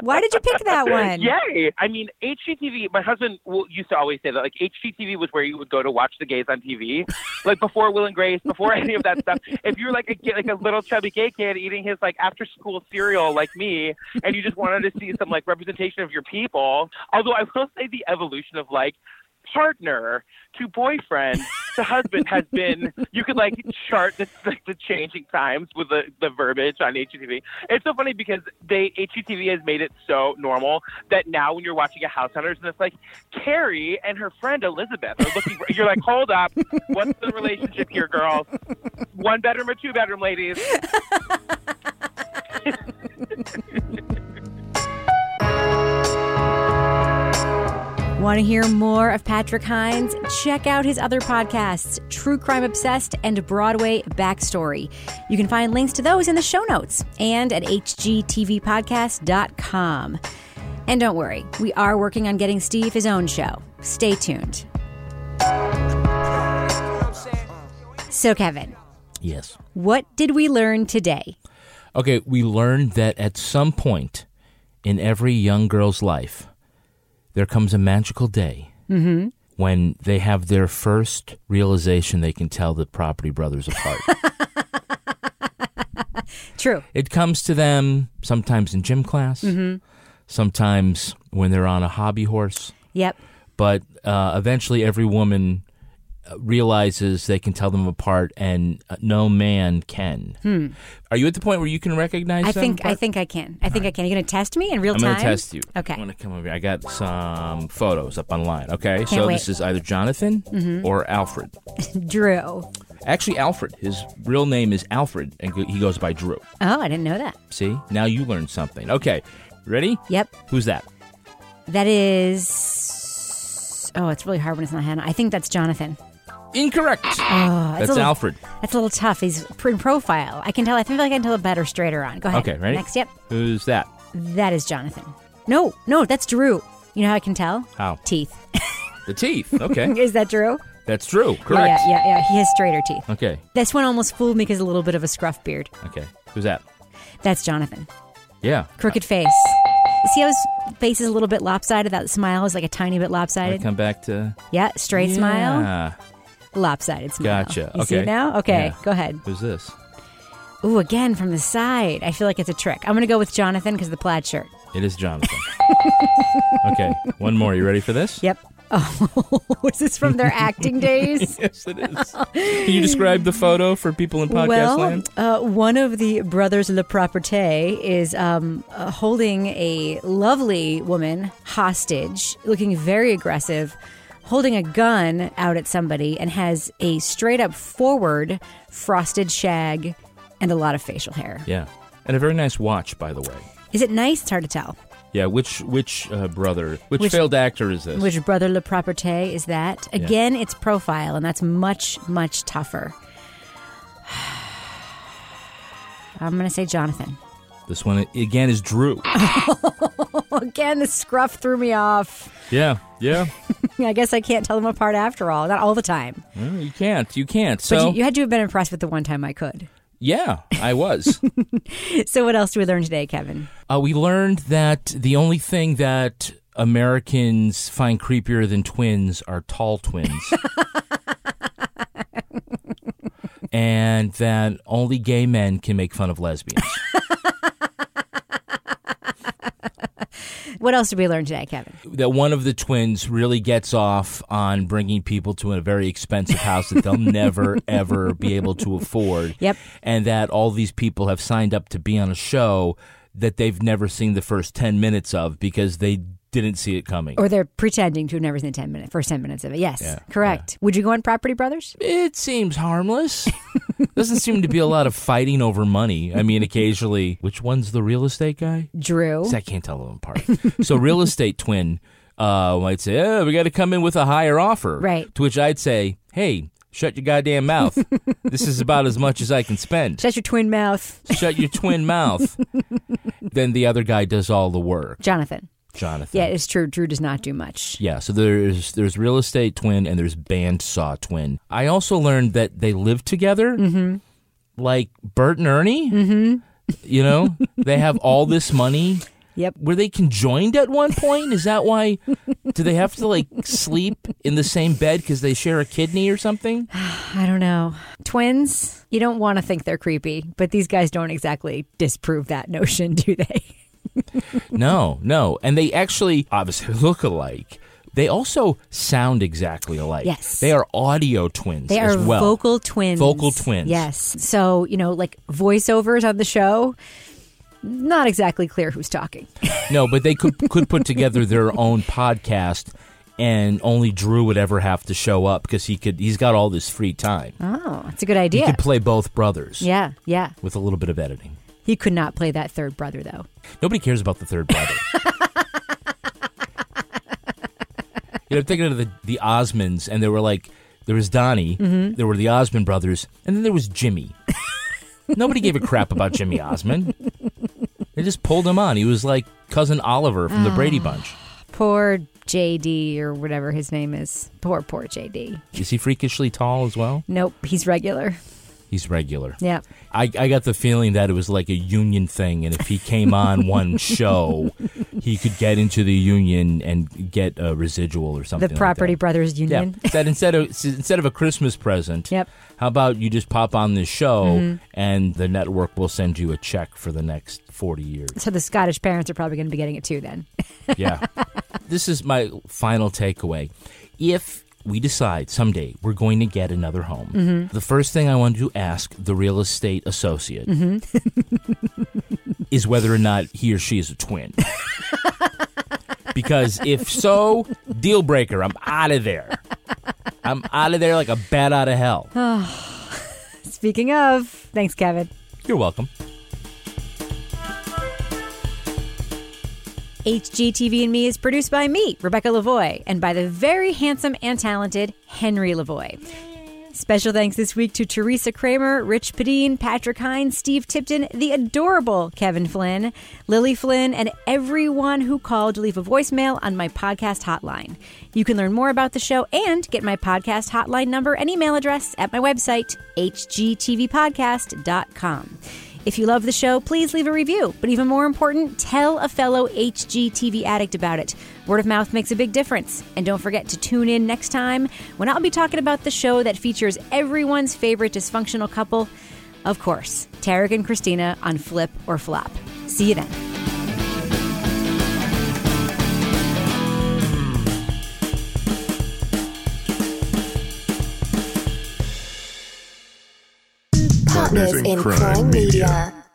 Why did you pick that one? Yay! I mean, HGTV. My husband used to always say that, like HGTV was where you would go to watch the gays on TV, like before Will and Grace, before any of that stuff. If you were like a like a little chubby gay kid eating his like after school cereal like me, and you just wanted to see some like representation of your people. Although I will say the evolution of like partner to boyfriend to husband has been you could like chart the, like, the changing times with the, the verbiage on HGTV. It's so funny because they HGTV has made it so normal that now when you're watching a House Hunters and it's like Carrie and her friend Elizabeth are looking for you're like, hold up, what's the relationship here, girls? One bedroom or two bedroom, ladies? Want to hear more of Patrick Hinds? Check out his other podcasts, True Crime Obsessed and Broadway Backstory. You can find links to those in the show notes and at hgtvpodcast.com. And don't worry, we are working on getting Steve his own show. Stay tuned. So, Kevin, Yes. what did we learn today? Okay, we learned that at some point in every young girl's life, there comes a magical day Mm-hmm. when they have their first realization they can tell the Property Brothers apart. True. it comes to them sometimes in gym class, Mhm. sometimes when they're on a hobby horse, Yep. but uh, eventually every woman realizes they can tell them apart, and uh, no man can. Hmm. Are you at the point where you can recognize? I them think I think I can. I think I can. Are you going to test me in real time? I'm going to test you. Okay. I'm going to come over here. I got some photos up online. Okay, Can't so wait. this is either Jonathan Mhm. or Alfred. Drew. Actually, Alfred. His real name is Alfred, and he goes by Drew. Oh, I didn't know that. See, now you learned something. Okay, ready? Yep. Who's that? That is. Oh, it's really hard when it's not Hannah. I think that's Jonathan. Incorrect. Oh, That's a little, Alfred. That's a little tough. He's in profile. I can tell. I feel like I can tell a better straighter on. Go ahead. Okay, ready? Next, yep. Who's that? That is Jonathan. No, no, that's Drew. You know how I can tell? How? Teeth. The teeth. Okay, is that Drew? that's Drew. Correct. Yeah, yeah, yeah. He has straighter teeth. Okay. This one almost fooled me because a little bit of a scruff beard. Okay. Who's that? That's Jonathan. Yeah. Crooked face. See how his face is a little bit lopsided? That smile is like a tiny bit I lopsided. come back to. Yeah, straight smile, Yeah. Lopsided smile. Gotcha. You okay. see it now? Okay, Yeah. go ahead. Who's this? Ooh, again from the side. I feel like it's a trick. I'm going to go with Jonathan because the plaid shirt. It is Jonathan. okay. One more. You ready for this? Yep. Oh, was this from their acting days? yes, it is. Can you describe the photo for people in podcast well, land? uh, one of the brothers Le Propreté is um, uh, holding a lovely woman hostage, looking very aggressive, holding a gun out at somebody, and has a straight up forward frosted shag and a lot of facial hair. Yeah. And a very nice watch, by the way. Is it nice? It's hard to tell. Yeah. Which which uh, brother? Which, Which- failed actor is this? Which brother Le Propreté is that? Yeah. Again, it's profile, and that's much, much tougher. I'm going to say Jonathan. This one again is Drew. Again, the scruff threw me off. yeah. Yeah. I guess I can't tell them apart after all. Not all the time. Well, you can't. You can't. but So you, you had to have been impressed with the one time I could. yeah, I was. So, what else do we learn today, Kevin? Uh, we learned that the only thing that Americans find creepier than twins are tall twins. and that only gay men can make fun of lesbians. What else did we learn today, Kevin? that one of the twins really gets off on bringing people to a very expensive house that they'll never, ever be able to afford. Yep. And that all these people have signed up to be on a show that they've never seen the first 10 minutes of because they didn't see it coming. Or they're pretending to have never seen the 10 minute, first 10 minutes of it. Yes, Yeah, correct. Would you go on Property Brothers? It seems harmless. Doesn't seem to be a lot of fighting over money. I mean, occasionally, which one's the real estate guy? Drew. I can't tell them apart. so, real estate twin uh, might say, "Oh, we got to come in with a higher offer." Right. To which I'd say, "Hey, shut your goddamn mouth. this is about as much as I can spend. Shut your twin mouth. Shut your twin mouth." then the other guy does all the work. Jonathan. Jonathan. Yeah, it's true. Drew does not do much. Yeah, so there's there's real estate twin and there's bandsaw twin. I also learned that they live together, Mm-hmm. like Bert and Ernie. Mm-hmm. You know, they have all this money. Yep. Were they conjoined at one point? Is that why? Do they have to like sleep in the same bed because they share a kidney or something? I don't know. Twins, you don't want to think they're creepy, but these guys don't exactly disprove that notion, do they? No, no. And they actually obviously look alike. They also sound exactly alike. Yes. They are audio twins They as are well. vocal twins. Vocal twins. Yes. So, you know, like voiceovers on the show, not exactly clear who's talking. No, but they could could put together their own podcast and only Drew would ever have to show up because he could he's got all this free time. Oh, it's a good idea. He could play both brothers. Yeah, yeah. With a little bit of editing. He could not play that third brother, though. Nobody cares about the third brother. you know, I'm thinking of the the Osmonds, and there were like, there was Donnie, Mhm. there were the Osmond brothers, and then there was Jimmy. Nobody gave a crap about Jimmy Osmond. They just pulled him on. He was like cousin Oliver from the Brady Ah. Bunch. Poor JD or whatever his name is. Poor, poor JD. Is he freakishly tall as well? Nope, he's regular. He's regular. Yeah. I, I got the feeling that it was like a union thing, and if he came on one show, he could get into the union and get a residual or something. The like Property that. Brothers Union. Yeah. That instead of instead of a Christmas present, Yep. How about you just pop on this show, Mhm. and the network will send you a check for the next forty years. So the Scottish parents are probably going to be getting it too then. Yeah. this is my final takeaway. If we decide someday we're going to get another home, Mhm. the first thing I want to ask the real estate associate Mhm. is whether or not he or she is a twin. because if so, deal breaker, I'm out of there. I'm out of there like a bat out of hell. Speaking of, thanks, Kevin. You're welcome. HGTV and Me is produced by me, Rebecca Lavoie, and by the very handsome and talented Henry Lavoie. Special thanks this week to Teresa Kramer, Rich Padine, Patrick Hinds, Steve Tipton, the adorable Kevin Flynn, Lily Flynn, and everyone who called to leave a voicemail on my podcast hotline. You can learn more about the show and get my podcast hotline number and email address at my website, hgtvpodcast.com. If you love the show, please leave a review. But even more important, tell a fellow HGTV addict about it. Word of mouth makes a big difference. And don't forget to tune in next time when I'll be talking about the show that features everyone's favorite dysfunctional couple. Of course, Tarek and Christina on Flip or Flop. See you then. Partners in Crime Media.